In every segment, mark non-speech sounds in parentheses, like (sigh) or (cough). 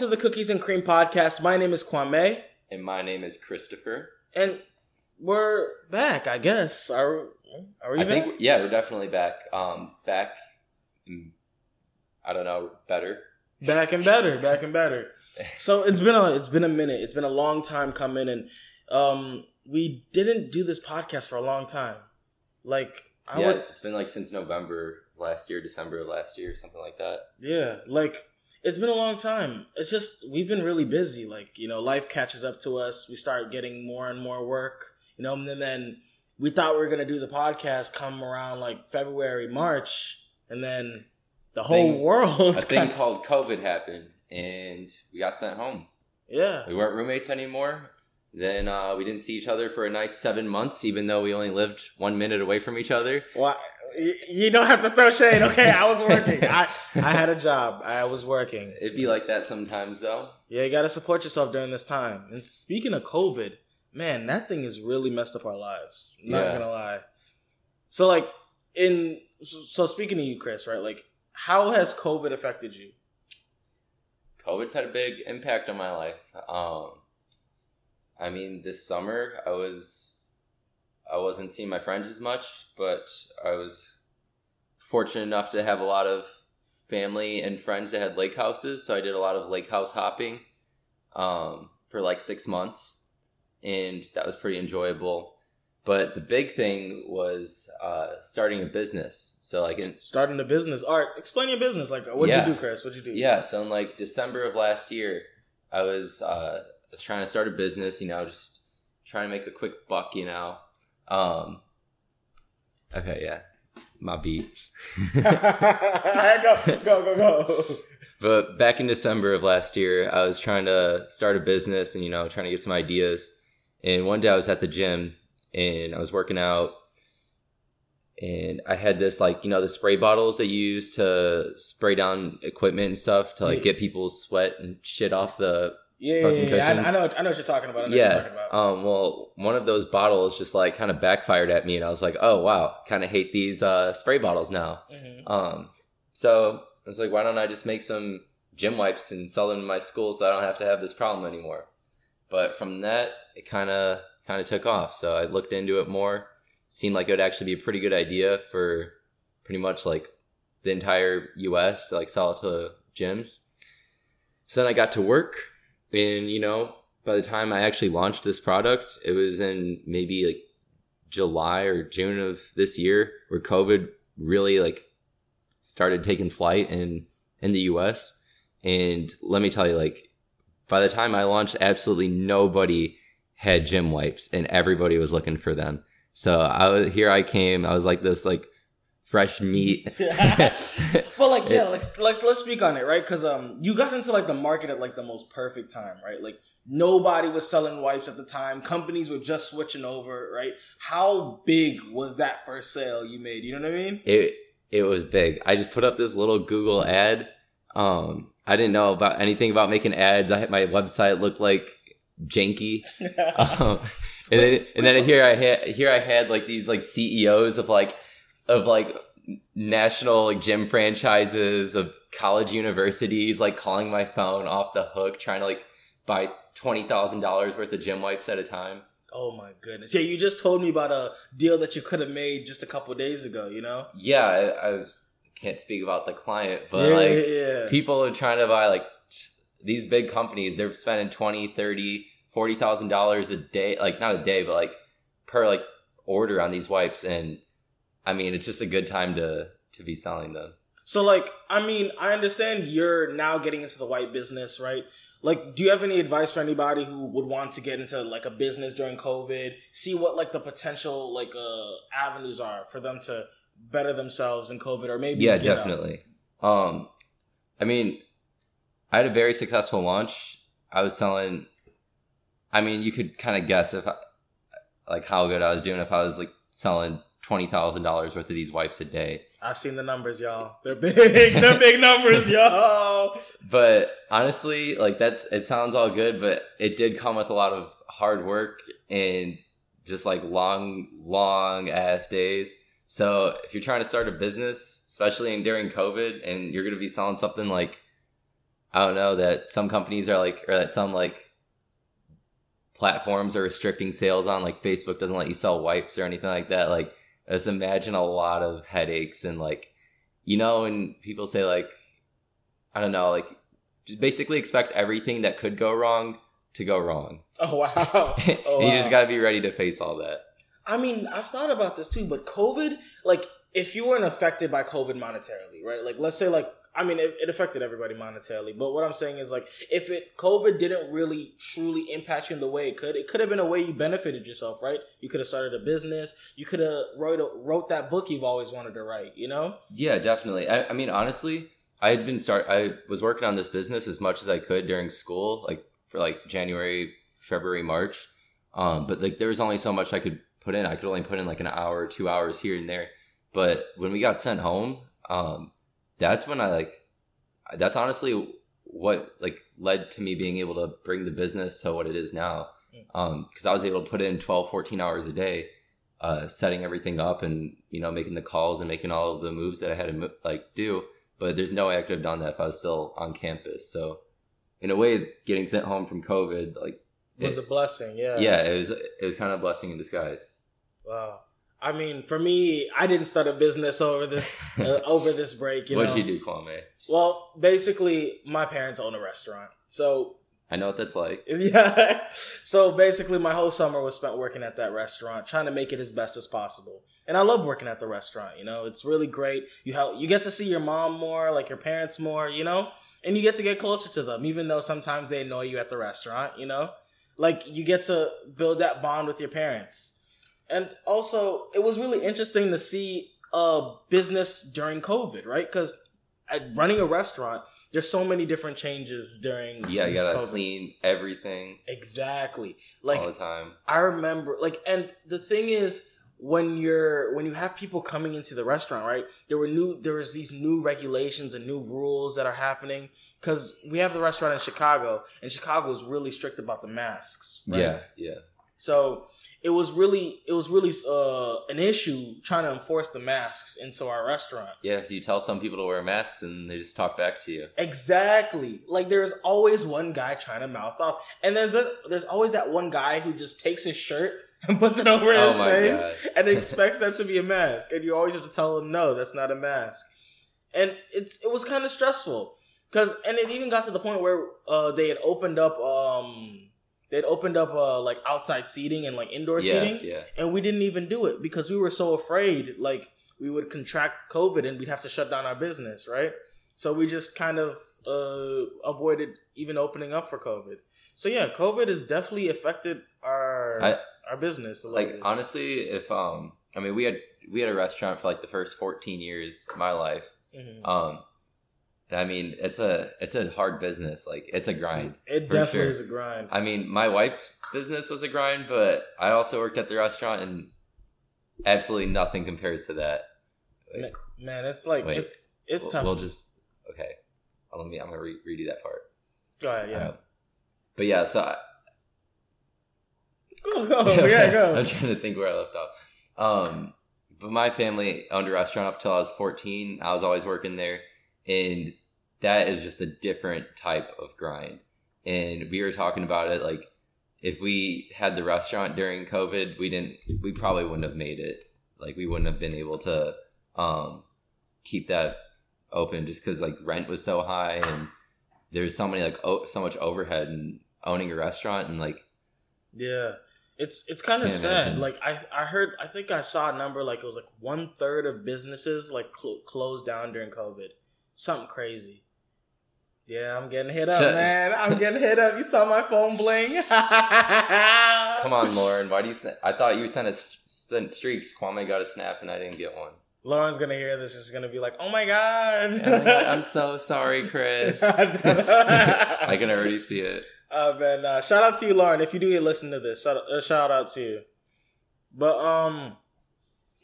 To the Cookies and Cream Podcast. My name is Kwame, And my name is Christopher. and we're back. I guess. Are are we I back? think, yeah, we're definitely back. Um, back, mm, I don't know, better. back and better, back and better. (laughs) So it's been a it's been a minute. It's been a long time coming, and um, we didn't do this podcast for a long time. Like I yeah, would, it's been like since November last year, December of last year, something like that. yeah, like it's been a long time. It's just we've been really busy. Like you know, life catches up to us. We start getting more and more work. You know, and then, then we thought we were gonna do the podcast come around like February, March, and then the whole Thing- world. (laughs) A thing called COVID happened, and we got sent home. yeah, We weren't roommates anymore. Then uh, we didn't see each other for a nice seven months, even though we only lived one minute away from each other. Well, you don't have to throw shade. Okay, I was working. (laughs) I I had a job. I was working. It'd be like that sometimes, though. Yeah, you got to support yourself during this time. And speaking of COVID, man, that thing has really messed up our lives. Not Yeah. gonna lie. So like in so, so speaking to you, Chris, right? Like, how has COVID affected you? COVID's had a big impact on my life. Um, I mean, this summer I was I wasn't seeing my friends as much, but I was fortunate enough to have a lot of family and friends that had lake houses, so I did a lot of lake house hopping um, for like six months, and that was pretty enjoyable. But the big thing was uh, starting a business. So like in, Starting a business. Right, explain your business. Like, what'd Yeah. you do, Chris? What'd you do? Yeah, so in like December of last year, I was uh was trying to start a business, you know, just trying to make a quick buck, you know. Um Okay, yeah. My beat. (laughs) go, go, go, go. but back in December of last year, I was trying to start a business and you know, trying to get some ideas. And one day I was at the gym and I was working out and I had this like, you know, the spray bottles that you use to spray down equipment and stuff to like get people's sweat and shit off the Yeah, yeah, yeah, yeah. I. I know, I know what you're talking about. I know what you're yeah. talking about. Um. Well, one of those bottles just like kind of backfired at me, and I was like, "Oh wow, kind of hate these uh, spray bottles now." Mhm. Um. So I was like, "Why don't I just make some gym wipes and sell them in my school, so I don't have to have this problem anymore?" But from that, it kind of kind of took off. So I looked into it more. Seemed like it would actually be a pretty good idea for pretty much like the entire U.S. to like sell it to gyms. So then I got to work, and you know, by the time I actually launched this product, it was in maybe like July or June of this year, where COVID really like started taking flight in in the U.S. And let me tell you, like by the time I launched, absolutely nobody had gym wipes, and everybody was looking for them. So I was here. I came. I was like this like fresh meat. (laughs) but like yeah, let's let's let's speak on it, right? Because um, you got into like the market at like the most perfect time, right? Like nobody was selling wipes at the time. Companies were just switching over, right? How big was that first sale you made? You know what I mean? it it was big. I just put up this little Google ad. Um, I didn't know about anything about making ads. I had my website looked like janky. (laughs) Um, and then and then here I had here I had like these like CEOs of like of like national like gym franchises of college universities like calling my phone off the hook trying to like buy twenty thousand dollars worth of gym wipes at a time. oh my goodness! Yeah, you just told me about a deal that you could have made just a couple days ago. You know? Yeah, I, I was, can't speak about the client, but yeah, like yeah, yeah. people are trying to buy like these big companies they're spending 20 30 40 thousand dollars a day like not a day but like per like order on these wipes and i mean it's just a good time to to be selling them So like, I mean, I understand you're now getting into the white business, right? Like, do you have any advice for anybody who would want to get into like a business during COVID? See what like the potential like uh avenues are for them to better themselves in COVID, or maybe yeah definitely um i mean i had a very successful launch i was selling i mean you could kind of guess if I, like how good i was doing if i was like selling $20000 worth of these wipes a day I've seen the numbers, y'all. They're big. (laughs) They're big numbers, y'all. but honestly like that's it sounds all good but it did come with a lot of hard work and just like long long ass days so if you're trying to start a business especially in, during covid and you're going to be selling something like I don't know that some companies are like, or that some like platforms are restricting sales on, like Facebook doesn't let you sell wipes or anything like that. Like, just imagine a lot of headaches and like, you know, and people say like, I don't know, like, just basically expect everything that could go wrong to go wrong. (laughs) Oh wow! Oh, you just got to be ready to face all that. I mean, I've thought about this too, but COVID, like, if you weren't affected by COVID monetarily, right? Like, let's say, like, I mean, it, it affected everybody monetarily, but what I'm saying is, like, if it COVID didn't really truly impact you in the way it could, it could have been a way you benefited yourself, right? You could have started a business. You could have wrote a, wrote that book you've always wanted to write. You know? Yeah, definitely. I, I mean, honestly, I had been start. I was working on this business as much as I could during school, like for like January, February, March. Um, but like there was only so much I could put in. I could only put in like an hour, two hours here and there. But when we got sent home, um, that's when I like. That's honestly what like led to me being able to bring the business to what it is now. Um, because I was able to put in 12, 14 hours a day, uh, setting everything up and you know making the calls and making all of the moves that I had to like do but there's no way I could have done that if I was still on campus. So, in a way, getting sent home from COVID, like, It was a blessing. Yeah. yeah, it was it was kind of a blessing in disguise. Wow. I mean, for me, I didn't start a business over this (laughs) uh, over this break. You What'd know? you do, Kwame? Well, basically, my parents own a restaurant, so I know what that's like. (laughs) yeah. So basically, my whole summer was spent working at that restaurant, trying to make it as best as possible. And I love working at the restaurant. You know, it's really great. You help, you get to see your mom more, like your parents more. You know, and you get to get closer to them, even though sometimes they annoy you at the restaurant. You know, like you get to build that bond with your parents. And also, it was really interesting to see a business during COVID, right? Because running a restaurant, there's so many different changes during Yeah, you gotta COVID. clean everything Exactly. Like all the time. I remember like and the thing is when you're when you have people coming into the restaurant, right? There were new there was these new regulations and new rules that are happening cuz we have the restaurant in Chicago and Chicago is really strict about the masks, right? Yeah, yeah, So it was really it was really uh, an issue trying to enforce the masks into our restaurant. yeah. So you tell some people to wear masks and they just talk back to you. Exactly. Like there's always one guy trying to mouth off, and there's a, there's always that one guy who just takes his shirt (laughs) and puts it over Oh his face God. and (laughs) expects that to be a mask, and you always have to tell him no, that's not a mask. And it's it was kind of stressful because and it even got to the point where uh, they had opened up um they'd opened up uh, like outside seating and like indoor Yeah, seating yeah. and we didn't even do it because we were so afraid like we would contract covid and we'd have to shut down our business right so we just kind of uh avoided even opening up for covid so yeah covid has definitely affected our I- our business Like bit. honestly, if um, I mean, we had we had a restaurant for like the first fourteen years of my life. Mhm. Um, and I mean, it's a it's a hard business. Like it's a grind. it definitely sure. is a grind I mean, my wife's business was a grind, but I also worked at the restaurant, and absolutely nothing compares to that. Wait, man it's like Wait. it's it's we'll, tough we'll just okay. Let me. I'm gonna re- redo that part. go ahead yeah Um, but yeah, so I, go go (laughs) Oh, yeah go I'm trying to think where I left off. Um, but my family owned a restaurant up till I was 14. I was always working there, and that is just a different type of grind. And we were talking about it like if we had the restaurant during COVID, we didn't. We probably wouldn't have made it. Like we wouldn't have been able to um, keep that open just because like rent was so high and there's so many like o- so much overhead and owning a restaurant and like Yeah. It's it's kind of sad. imagine. Like I I heard I think I saw a number like it was like one third of businesses like cl- closed down during COVID. Something crazy. Yeah, I'm getting hit up, Shut- man. I'm getting hit up. You saw my phone bling. (laughs) Come on, Lauren. Why do you? Sna- I thought you sent us sent streaks. Kwame got a snap, and I didn't get one. Lauren's gonna hear this. She's gonna be like, "Oh my god." Like, I'm so (laughs) sorry, Chris. (laughs) I can already see it. Uh, man, uh, shout out to you, Lauren. If you do listen to this, shout, uh, shout out to you. But um,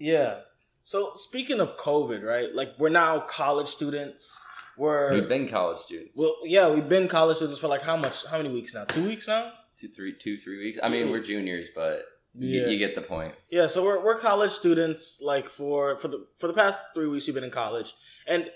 yeah. So speaking of COVID, right? Like we're now college students. We're We've been college students. well, yeah, we've been college students for like how much? How many weeks now? Two weeks now. two, three, two, three weeks. I mean, we're juniors, but Yeah. you, you get the point. Yeah, so we're we're college students. Like for for the for the past three weeks, we've been in college, and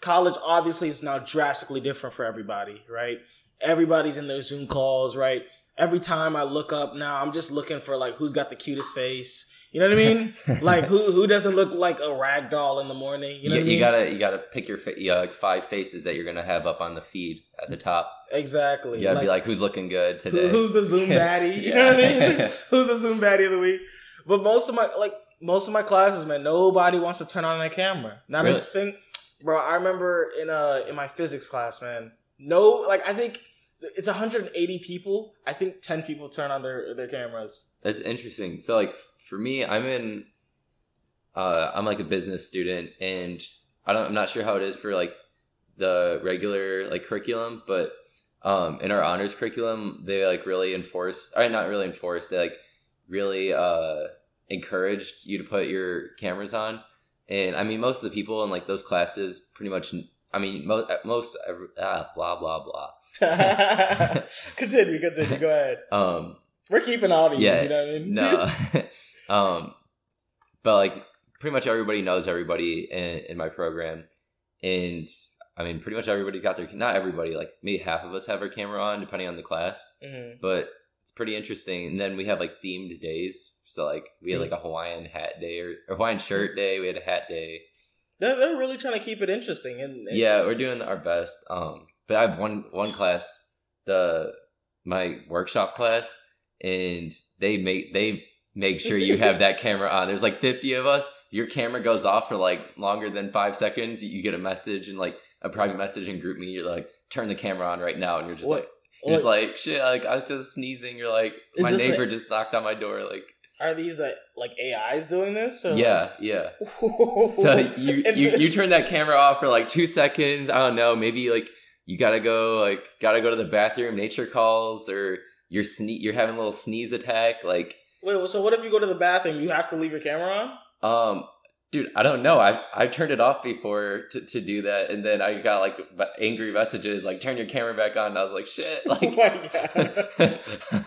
college obviously is now drastically different for everybody, right? Everybody's in their Zoom calls, right? Every time I look up now, I'm just looking for like who's got the cutest face. You know what I mean? (laughs) like who who doesn't look like a rag doll in the morning? You know you, what I mean? you gotta you gotta pick your fa- yeah, like five faces that you're gonna have up on the feed at the top. exactly. You gotta be like, who's looking good who- today? who's the Zoom (laughs) baddie? You know what I mean? (laughs) who's the Zoom baddie of the week? But most of my like most of my classes, man, nobody wants to turn on their camera. Not a Really? sing, bro. I remember in uh in my physics class, man. No, like I think it's 180 people. I think 10 people turn on their their cameras. That's interesting. So like for me, I'm in uh I'm like a business student and I don't I'm not sure how it is for like the regular like curriculum, but um in our honors curriculum, they like really enforce or not really enforce, they like really uh encouraged you to put your cameras on. And I mean most of the people in like those classes pretty much I mean most most every, ah, blah blah blah. (laughs) continue, continue. Go ahead. (laughs) Um We're keeping these. Yeah, you know what I mean? no (laughs) um but like pretty much everybody knows everybody in, in my program and i mean pretty much everybody's got their not everybody like maybe half of us have our camera on depending on the class Mhm. but it's pretty interesting and then we have like themed days so like we had like a hawaiian hat day or, or hawaiian shirt day we had a hat day They're, they're really trying to keep it interesting. And, and yeah we're doing our best um but i have one one class the my workshop class and they make they make sure you have that camera on. There's like 50 of us. Your camera goes off for like longer than five seconds. You get a message and like a private message in GroupMe. You're like turn the camera on right now. And you're just What- like you're just like shit like i was just sneezing. You're like my this the- neighbor just knocked on my door like are these like like AIs doing this? Or yeah yeah Like, (laughs) so you, you you turn that camera off for like two seconds. I don't know. Maybe like you gotta go like gotta go to the bathroom. Nature calls or you're sne- you're having a little sneeze attack. Like Wait, so what if you go to the bathroom? You have to leave your camera on? um. Dude, I don't know. I I turned it off before to, to do that, and then I got like angry messages like "Turn your camera back on." And I was like, "Shit!" (laughs) Oh like, oh my (laughs) god.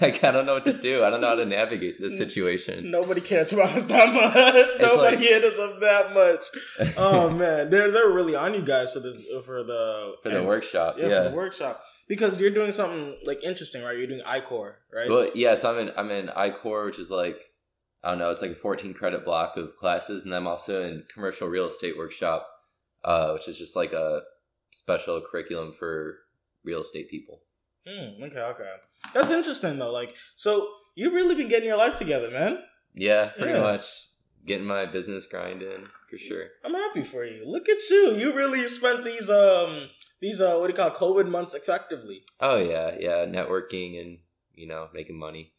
like I don't know what to do. I don't know how to navigate this situation. Nobody cares about us that much. Nobody like- hit us up that much. (laughs) Oh man, they're they're really on you guys for this for the For the and- workshop, Yeah, yeah. for the workshop because you're doing something like interesting, right? You're doing iCore, right? Well, yes, I'm in I'm in iCore, which is like I don't know, it's like a 14 credit block of classes, and I'm also in commercial real estate workshop, uh, which is just like a special curriculum for real estate people. Hmm, okay, okay. That's interesting though. Like, so you've really been getting your life together, man. Yeah, pretty Yeah. much getting my business grind in for sure. I'm happy for you. Look at you. You really spent these um these uh what do you call it, COVID months effectively. Oh yeah, yeah, networking and you know making money.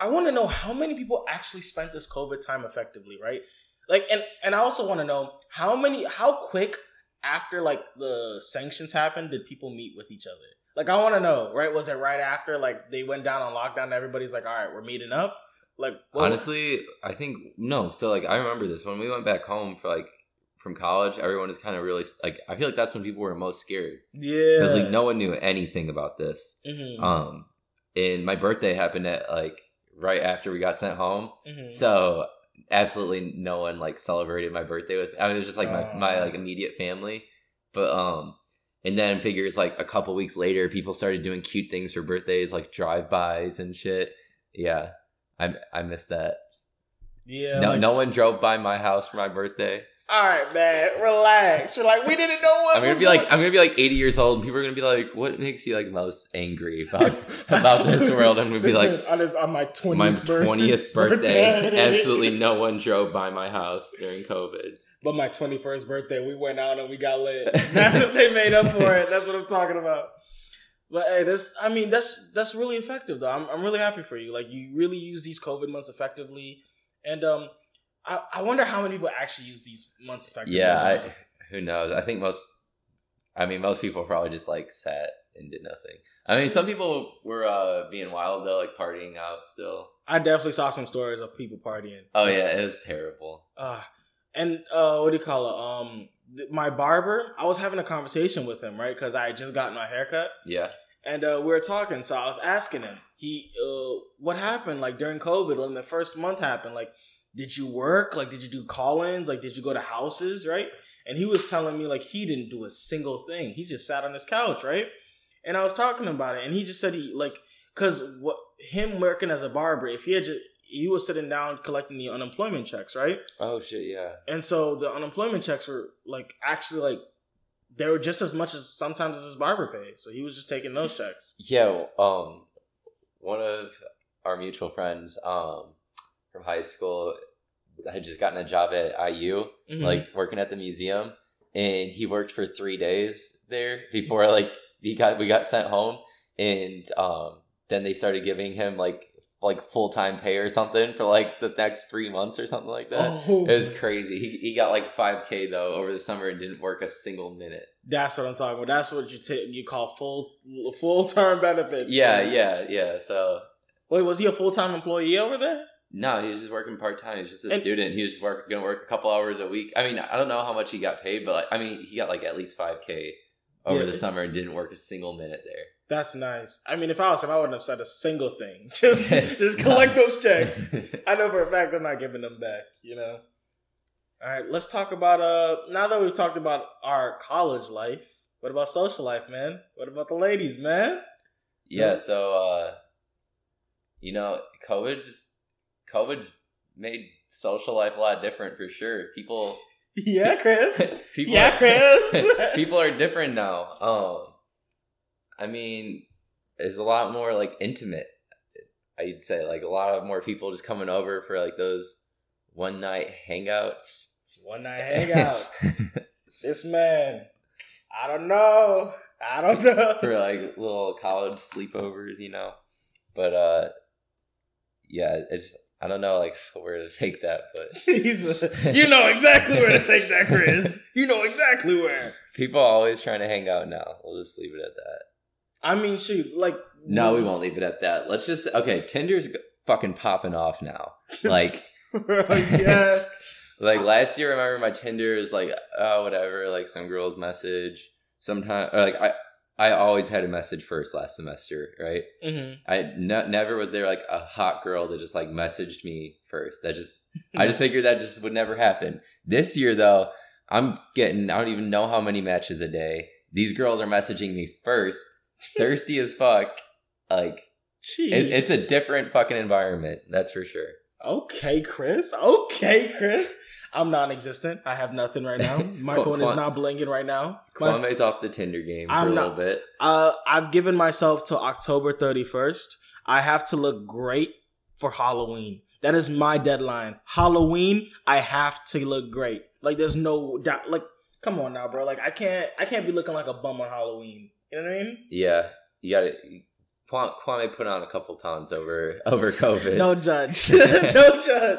I want to know how many people actually spent this COVID time effectively, right? Like, and and I also want to know how many, how quick after like the sanctions happened did people meet with each other? Like, I want to know, right? Was it right after like they went down on lockdown? And everybody's like, all right, we're meeting up. Like, what- Honestly, I think no. So like I remember this when we went back home for like from college. Everyone is kind of really like I feel like that's when people were most scared yeah, because like no one knew anything about this. Mhm, Um, and my birthday happened at like right after we got sent home, mhm. so absolutely no one like celebrated my birthday with. I mean, it was just like my my like immediate family, but um, and then figures like a couple weeks later, people started doing cute things for birthdays, like drive bys and shit. Yeah, I I missed that. Yeah. no, like- no one drove by my house for my birthday. All right, man, relax. You're like, we didn't know what. I'm gonna be like, I'm gonna be like 80 years old, and people are gonna be like, "What makes you like most angry about about this (laughs) world?" And we'd be like, on, my twentieth my birthday, twentieth birthday. Absolutely no one drove by my house during COVID. But my twenty first birthday, we went out and we got lit. (laughs) they made up for it. That's what I'm talking about. But hey, that's I mean that's that's really effective though. I'm I'm really happy for you. Like you really use these COVID months effectively, and um, I I wonder how many people actually use these months effectively. Yeah, I, who knows? I think most. I mean, most people probably just like sat and did nothing. I mean, some people were uh being wild though, like partying out still. I definitely saw some stories of people partying. Oh yeah, it was terrible. Uh, and uh, what do you call it? Um, th- my barber. I was having a conversation with him, right? Because I had just gotten my haircut, Yeah, and uh, we were talking. So I was asking him, he, uh, what happened like during COVID when the first month happened? Like, did you work? Like, did you do call-ins? Like, did you go to houses? Right? And he was telling me like he didn't do a single thing. He just sat on his couch, right? And I was talking about it, and he just said he like because what him working as a barber, if he had just he was sitting down collecting the unemployment checks, right? Oh shit, yeah. And so the unemployment checks were like actually like they were just as much as sometimes as his barber pay. So he was just taking those checks. Yeah, um one of our mutual friends um from high school had just gotten a job at IU, Mhm. like working at the museum, and he worked for three days there before like he got we got sent home, and um then they started giving him like like full time pay or something for like the next three months or something like that. oh, It was crazy. He, he got like five k though over the summer and didn't work a single minute. That's what I'm talking about. That's what you take you call full full term benefits. Yeah, yeah, yeah. So Wait, was he a full time employee over there? no, he was just working part time. He's just a And- student. He was work, gonna work a couple hours a week. I mean, I don't know how much he got paid, but like, I mean, he got like at least five k over Yeah. the summer and didn't work a single minute there. That's nice. I mean, if I was him, I wouldn't have said a single thing. (laughs) Just just (laughs) collect those checks. (laughs) I know for a fact I'm not giving them back, you know. All right, let's talk about uh now that we've talked about our college life, what about social life, man? What about the ladies, man? yeah. So, uh, you know, COVID's COVID's made social life a lot different for sure. People (laughs) Yeah, Chris. (laughs) people yeah, are- Chris. (laughs) people are different now. Um, I mean, it's a lot more like intimate. I'd say like a lot of more people just coming over for like those one night hangouts. One night (laughs) hangouts. (laughs) this man. I don't know. I don't (laughs) know. for like little college sleepovers, you know. But uh, yeah, it's I don't know like where to take that, but Jesus. You know exactly where to take that, Chris. You know exactly where. people are always trying to hang out now. We'll just leave it at that. I mean, shoot, like No, we won't leave it at that. Let's just okay. Tinder's fucking popping off now. Like, yeah. Like last year, I remember my Tinder is like, oh, whatever. Like some girls message. Sometimes, like I, I always had a message first last semester, right? hmm I ne- never was there like a hot girl that just like messaged me first. That just, (laughs) I just figured that just would never happen. This year, though, I'm getting, I don't even know how many matches a day. These girls are messaging me first, (laughs) thirsty as fuck. Like, Jeez. it, it's a different fucking environment. That's for sure. Okay, Chris. Okay, Chris. I'm non-existent. I have nothing right now. (laughs) My phone is not blinking right now. My- Kwame's off the Tinder game for I'm a not- little bit. uh, I've given myself till October 31st. I have to look great for Halloween. That is my deadline. Halloween, I have to look great. Like, there's no doubt. Like, come on now, bro. Like, I can't. I can't be looking like a bum on Halloween. You know what I mean? Yeah, you got to Kwame put on a couple pounds over over COVID. Don't judge. (laughs) (laughs) Don't judge.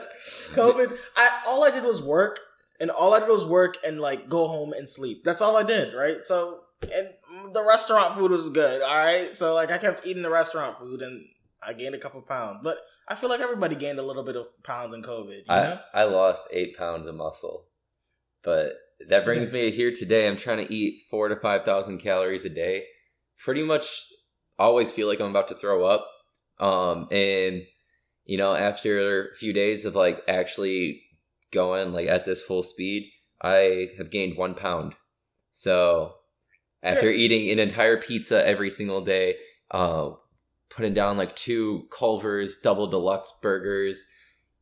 COVID. I all I did was work, and all I did was work and like go home and sleep. That's all I did, right? So, and the restaurant food was good. All right, so like I kept eating the restaurant food, and I gained a couple pounds. But I feel like everybody gained a little bit of pounds in COVID. You know? I I lost eight pounds of muscle, but that brings me here today. I'm trying to eat four to five thousand calories a day. Pretty much always feel like I'm about to throw up. Um, and you know, after a few days of like actually going like at this full speed, I have gained one pound. So after eating an entire pizza every single day, uh, putting down like two Culver's double deluxe burgers,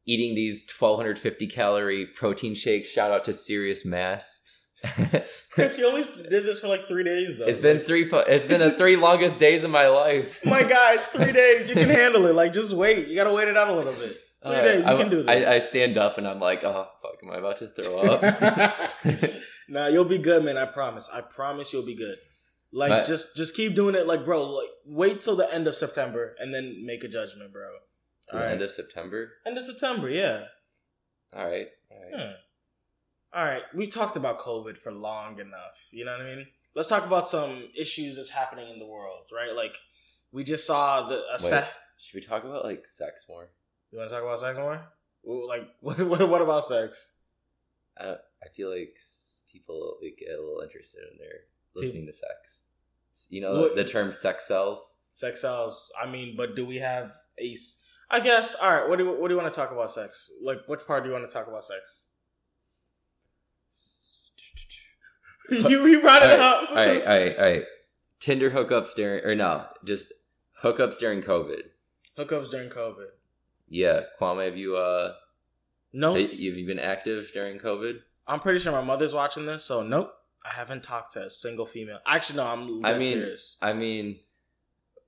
eating these 1250 calorie protein shakes. Shout out to Serious Mass. (laughs) Chris, you only did this for like three days though. it's been three. It's been the three longest days of my life. (laughs) my guys, three days. You can (laughs) handle it. Like, just wait. You gotta wait it out a little bit. Three days. You I, can do this. I, I stand up and I'm like, oh fuck, am I about to throw up? nah, you'll be good, man. I promise. I promise you'll be good. Like But- just just keep doing it, like bro. Like wait till the end of September and then make a judgment, bro. to the Alright. end of September. End of September, yeah. All right. All right. yeah. All right, we talked about COVID for long enough. You know what I mean? Let's talk about some issues that's happening in the world, right? Like we just saw the a Wait, se- should we talk about like sex more? You want to talk about sex more? Like (laughs) what, what? What about sex? I don't, I feel like people get a little interested in their listening to sex. You know What- the term sex sells. Sex sells. I mean, but do we have a? I guess. All right. What do you, what do you want to talk about sex? Like, which part do you want to talk about sex? (laughs) you you brought it all right, up. all right, all right, all right. Tinder hookups during, or no, just hookups during COVID. Hookups during COVID. Yeah, Kwame, have you uh, No, have you been active during COVID? I'm pretty sure my mother's watching this, so nope. I haven't talked to a single female. Actually, no, I'm. I mean, serious. I mean,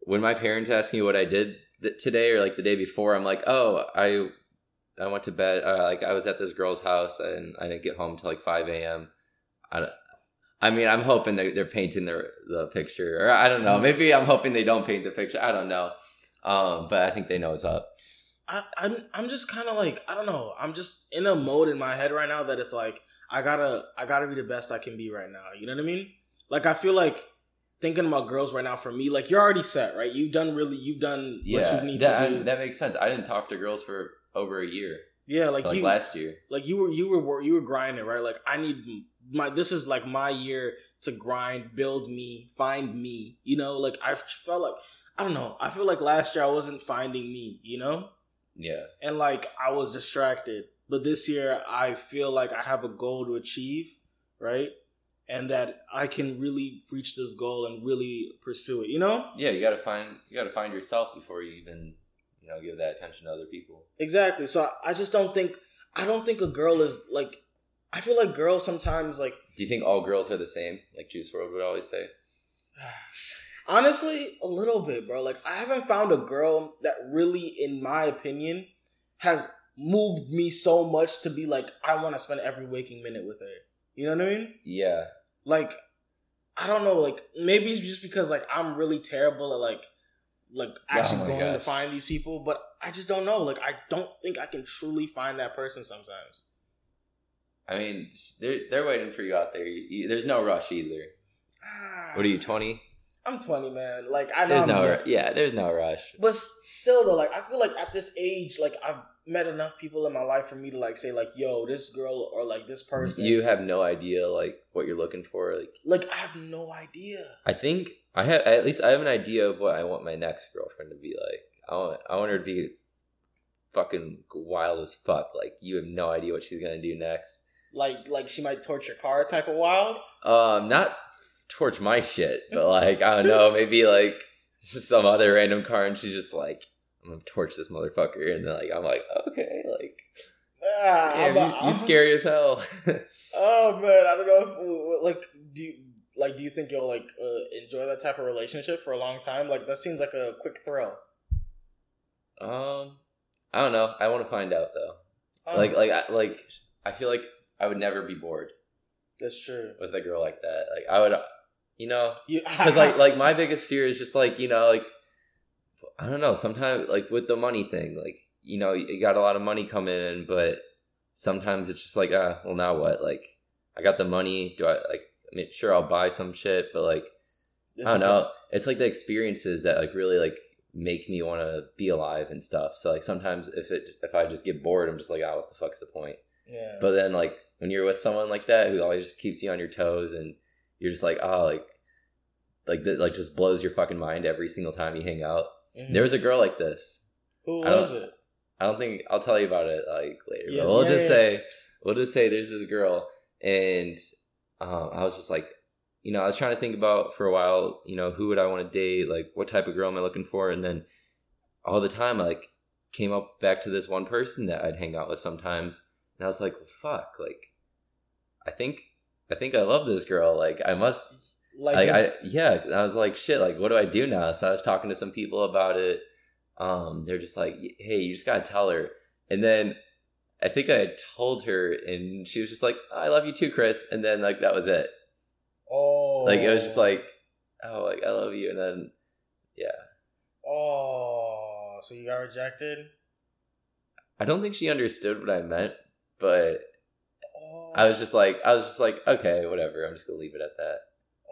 when my parents ask me what I did th- today or like the day before, I'm like, oh, I I went to bed. Uh, like I was at this girl's house and I didn't get home till like five a.m. I don't- I mean, I'm hoping that they're painting the the picture, or I don't know. Maybe I'm hoping they don't paint the picture. I don't know. Um, but I think they know what's up. I, I'm I'm just kind of like I don't know. I'm just in a mode in my head right now that it's like I gotta I gotta be the best I can be right now. You know what I mean? Like I feel like thinking about girls right now for me. Like you're already set, right? You've done really. You've done what Yeah, you need that, to do. that makes sense. I didn't talk to girls for over a year, yeah, like, like you last year. like you were you were you were grinding right. Like I need my this is like my year to grind, build me, find me. You know, like I felt like I don't know. I feel like last year I wasn't finding me. You know. Yeah, and like I was distracted. But this year, I feel like I have a goal to achieve, right? And that I can really reach this goal and really pursue it. You know, yeah. You gotta find you gotta find yourself before you even you know give that attention to other people. exactly. So I- I just don't think I don't think a girl is like. I feel like girls sometimes like Do you think all girls are the same? Like Juice WRLD would always say. (sighs) honestly a little bit, bro. Like I haven't found a girl that really, in my opinion, has moved me so much to be like I want to spend every waking minute with her. You know what I mean? Yeah, like I don't know, like maybe it's just because like I'm really terrible at like like oh actually Oh going to find these people, but I just don't know. Like I don't think I can truly find that person sometimes. I mean they're they're waiting for you out there. You, you- there's no rush either. Ah. What are you twenty? I'm 20, man. Like I know There's I'm no ru- yeah. There's no rush. but still though, like I feel like at this age, like I've met enough people in my life for me to like say like, yo, this girl or like this person. You have no idea like what you're looking for. Like like I have no idea. I think I have at least I have an idea of what I want my next girlfriend to be like. I want I want her to be fucking wild as fuck. Like you have no idea what she's gonna do next. Like like she might torch your car type of wild. Um, not torch my shit, but like I don't know, maybe like (laughs) some other random car, and she's just like, I'm gonna torch this motherfucker, and then like I'm like, okay, like Ah, yeah, I'm you, I'm- scary as hell. (laughs) Oh man, I don't know if like do you like do you think you'll like uh, enjoy that type of relationship for a long time? Like that seems like a quick thrill. um, I don't know. I want to find out though. Oh, Like like I, like I feel like I would never be bored that's true. with a girl like that. Like I would, you know, because (laughs) like like my biggest fear is just like you know like I don't know. Sometimes like with the money thing, like you know you got a lot of money coming in, but sometimes it's just like ah well now what? Like I got the money. Do I like? I mean, sure I'll buy some shit, but like It's I don't know. It's like the experiences that like really like make me want to be alive and stuff. So like sometimes if it if I just get bored, I'm just like ah what the fuck's the point? yeah. But then like when you're with someone like that who always just keeps you on your toes and you're just like oh like like that like just blows your fucking mind every single time you hang out. Mhm. There was a girl like this. Who was it? I don't think I'll tell you about it like later. Yeah, but we'll yeah, just yeah. say we'll just say there's this girl and um, I was just like you know I was trying to think about for a while you know who would I want to date like what type of girl am I looking for and then all the time like came up back to this one person that I'd hang out with sometimes and I was like well, fuck like I think I think I love this girl like I must Like, like I yeah, I was like shit, like what do I do now? So I was talking to some people about it. Um, they're just like, hey, you just gotta tell her. And then I think I had told her, and she was just like, I love you too, Chris. And then like that was it. oh, Like it was just like, oh, like I love you, and then yeah, oh, so you got rejected. I don't think she understood what I meant, but I was just like, I was just like, okay, whatever. I'm just gonna leave it at that.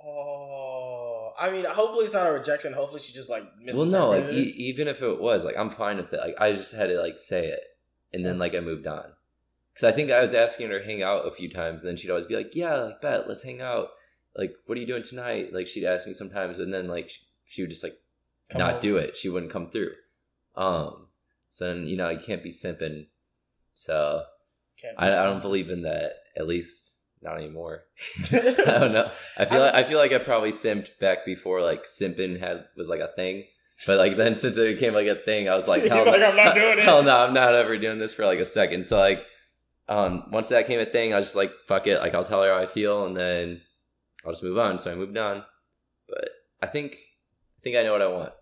Oh, I mean, hopefully it's not a rejection. Hopefully she just like Well, no, like e- even if it was, like I'm fine with it. Like I just had to like say it, and then like I moved on. Because I think I was asking her to hang out a few times, and then she'd always be like, "Yeah, like bet, let's hang out. Like, what are you doing tonight?" Like she'd ask me sometimes, and then like she, she would just like Come not on. do it. She wouldn't come through. Um, So then you know you can't be simping. So I, I don't believe in that. At least not anymore. (laughs) (laughs) I don't know. I feel like I feel like I probably simped back before like simping had was like a thing. But like then since it became like a thing, I was like, (laughs) hell, like, "I'm not doing it." Hell no, I'm not ever doing this for like a second. So like, um, once that came a thing, I was just like, fuck it. Like I'll tell her how I feel, and then I'll just move on. So I moved on. But I think I think I know what I want.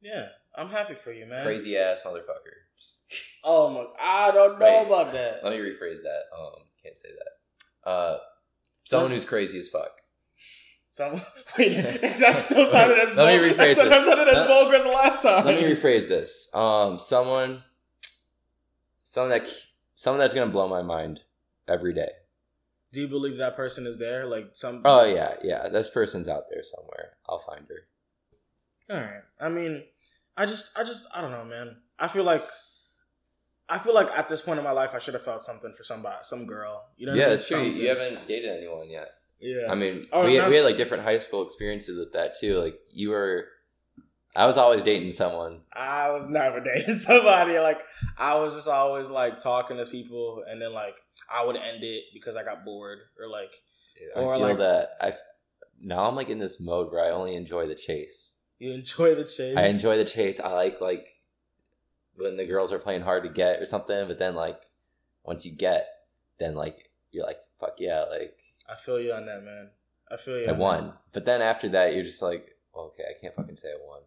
Yeah, I'm happy for you, man. Crazy ass motherfucker. Oh my, I don't know Wait. about that. Let me rephrase that. Um, can't say that. Uh, someone who's crazy as fuck. Someone. (laughs) wait, that still sounded as Let me vulgar. (laughs) rephrase That still it. that sounded as vulgar as the last time. Let me rephrase this. Um, someone, someone that, someone that's gonna blow my mind every day. Do you believe that person is there? Like some. Oh yeah, yeah. This person's out there somewhere. I'll find her. All right. I mean, I just, I just, I don't know, man. I feel like, I feel like at this point in my life, I should have felt something for somebody, some girl. You know? I yeah, mean? that's true. Something. You haven't dated anyone yet. Yeah. I mean, Oh, we, not- we had like different high school experiences with that too. Like you were, I was always dating someone. I was never (laughs) dating somebody. Like I was just always like talking to people, and then like I would end it because I got bored, or like I Or, feel like- that I. Now I'm like in this mode where I only enjoy the chase. you enjoy the chase. I enjoy the chase. I like like when the girls are playing hard to get or something, but then like once you get, then like you're like fuck yeah, like I feel you on that, man. I feel you. I on won. that. But then after that, you're just like okay, I can't fucking say I won.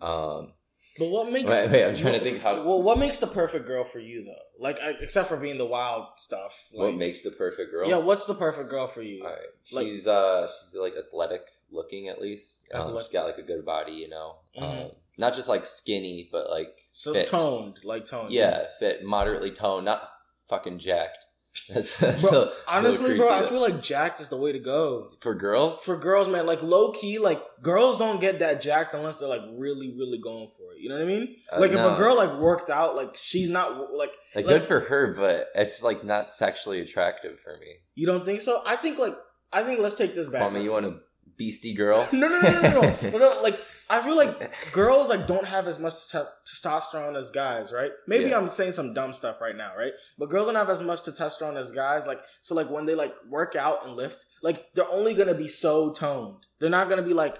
Um, But what makes? (laughs) Wait, wait, I'm trying to think how- Well, what makes the perfect girl for you though? Like, I, except for being the wild stuff. Like, what makes the perfect girl? Yeah, what's the perfect girl for you? All right. Like- She's uh she's like athletic looking at least. Um, Athletic. she's got like a good body, you know. Mhm. Um, not just like skinny, but like So fit. toned, like toned. Yeah, fit, moderately toned, not fucking jacked. (laughs) That's Bro, still- still honestly, bro, I feel like jacked is the way to go. for girls. For girls, man, like low key, like girls don't get that jacked unless they're like really, really going for it. You know what I mean? Uh, like if a girl like worked out, like she's not like like, like- good for her, but it's like not sexually attractive for me. you don't think so. I think like I think let's take this back. Kwame, you want a beastie girl? (laughs) No, no, no, no, no, no. (laughs) no, no. Like I feel like girls like don't have as much te- testosterone as guys, right? Maybe Yeah. I'm saying some dumb stuff right now, right? But girls don't have as much testosterone as guys. Like so, like when they like work out and lift, like they're only gonna be so toned. They're not gonna be like,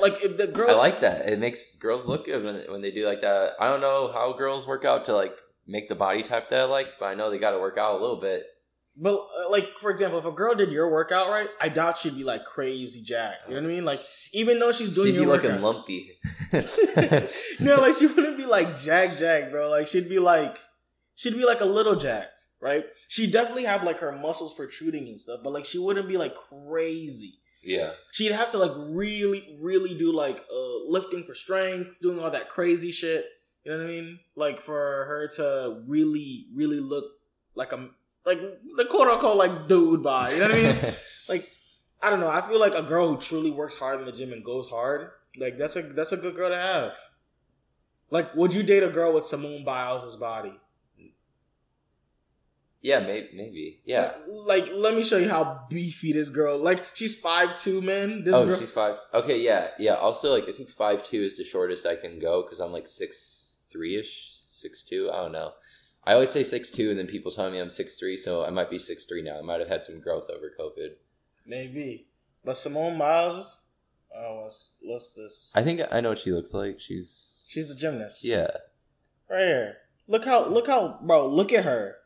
like if the girl. I like that. It makes girls look good when, when they do like that. I don't know how girls work out to like make the body type that I like, but I know they got to work out a little bit. But uh, like for example, if a girl did your workout right, I doubt she'd be like crazy jacked. You know what I mean? Like even though she's doing She'd be your looking workout, lumpy. (laughs) no, like she wouldn't be like jack jack, bro. Like she'd be like she'd be like a little jacked, right? She'd definitely have like her muscles protruding and stuff, but like she wouldn't be like crazy. yeah. She'd have to like really, really do like uh lifting for strength, doing all that crazy shit. You know what I mean? Like for her to really, really look like a like the quote unquote like dude body. You know what I mean? (laughs) like I don't know. I feel like a girl who truly works hard in the gym and goes hard, like that's a that's a good girl to have. Like, would you date a girl with Simone Biles' body? yeah, maybe. Maybe. Yeah. Like, let me show you how beefy this girl. Like, she's five two, man. This oh, girl. she's five. Okay, yeah, yeah. Also, like I think five two is the shortest I can go because I'm like six three ish, six two. I don't know. I always say six two, and then people tell me I'm six three, so I might be six three now. I might have had some growth over COVID. Maybe, but Simone Biles, Oh, what's what's this? I think I know what she looks like. She's She's a gymnast. yeah. right here. Look how look how bro. Look at her.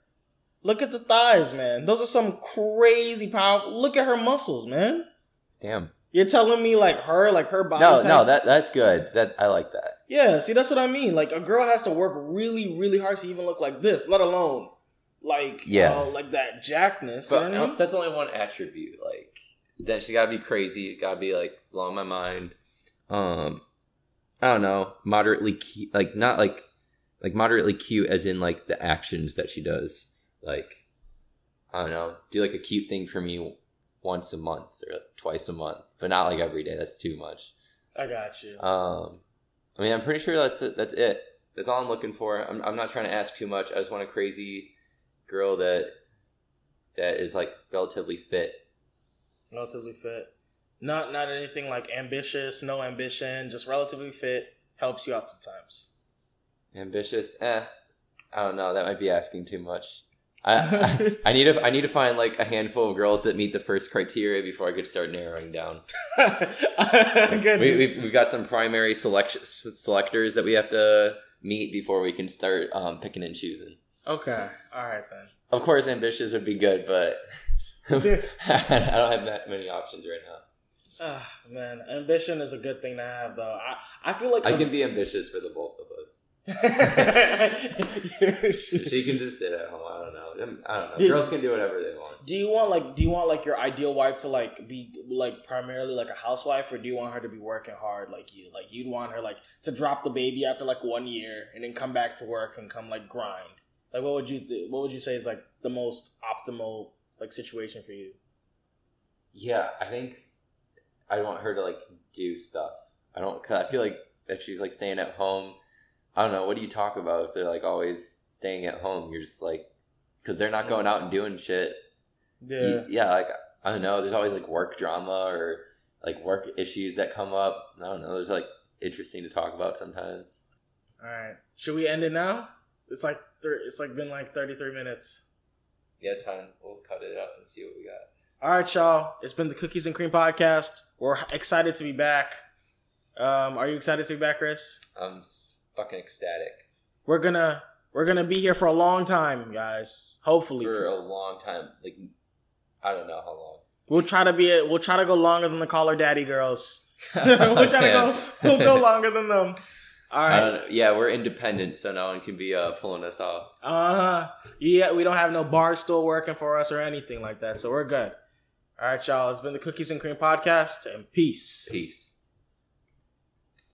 Look at the thighs, man. Those are some crazy powerful. Look at her muscles, man. Damn. You're telling me like her, like her body. No, type? no, that that's good. That I like that. Yeah, see, that's what I mean. Like a girl has to work really, really hard to even look like this, let alone like Yeah. uh, like that jackedness. But you know what I mean? that's only one attribute. Like then she's gotta be crazy. Gotta be like blowing my mind. Um, I don't know. Moderately cute. Like not like like moderately cute as in like the actions that she does. Like I don't know. Do like a cute thing for me once a month or twice a month, but not like every day. That's too much. I got you. Um, I mean, I'm pretty sure that's it. That's it. That's all I'm looking for. I'm, I'm not trying to ask too much. I just want a crazy girl that that is like relatively fit. relatively fit. Not not anything like ambitious, no ambition, just relatively fit. Helps you out sometimes. Ambitious? Eh, I don't know. That might be asking too much. I, (laughs) I, I need to I need to find like a handful of girls that meet the first criteria before I could start narrowing down. (laughs) Good. We, we we've got some primary selectors that we have to meet before we can start um, picking and choosing. okay. All right then. Of course, ambitious would be good, but (laughs) I don't have that many options right now. Ah, man, ambition is a good thing to have, though. I, I feel like I can be ambitious for the both of us. (laughs) She can just sit at home. I don't know. I don't know. Girls can do whatever they want. do you want like do you want like your ideal wife to like be like primarily like a housewife or do you want her to be working hard like you like you'd want her like to drop the baby after like one year and then come back to work and come like grind like what would you th- what would you say is like the most optimal like situation for you Yeah, I think I want her to like do stuff. I don't. Cause I feel like if she's like staying at home, I don't know. What do you talk about if they're like always staying at home? You're just like because they're not going out and doing shit. yeah You- yeah, like I don't know. There's always like work drama or like work issues that come up. I don't know. There's like interesting to talk about sometimes. all right should we end it now it's like thir- it's like been like 33 minutes Yeah, it's fine. We'll cut it up and see what we got. All right, y'all. It's been the Cookies and Cream podcast. We're excited to be back. Um, are you excited to be back, Chris? I'm s- fucking ecstatic We're gonna we're gonna be here for a long time, guys. Hopefully, for a long time. Like I don't know how long. we'll try to be we'll try to go longer than the Call Her Daddy girls. (laughs) we'll try to go we'll go longer than them. All right. I right. don't know. Yeah, we're independent, so no one can be uh, pulling us off. Uh huh. Yeah, we don't have no Barstool working for us or anything like that, so we're good. All right, y'all. It's been the Cookies and Cream podcast, and peace. Peace.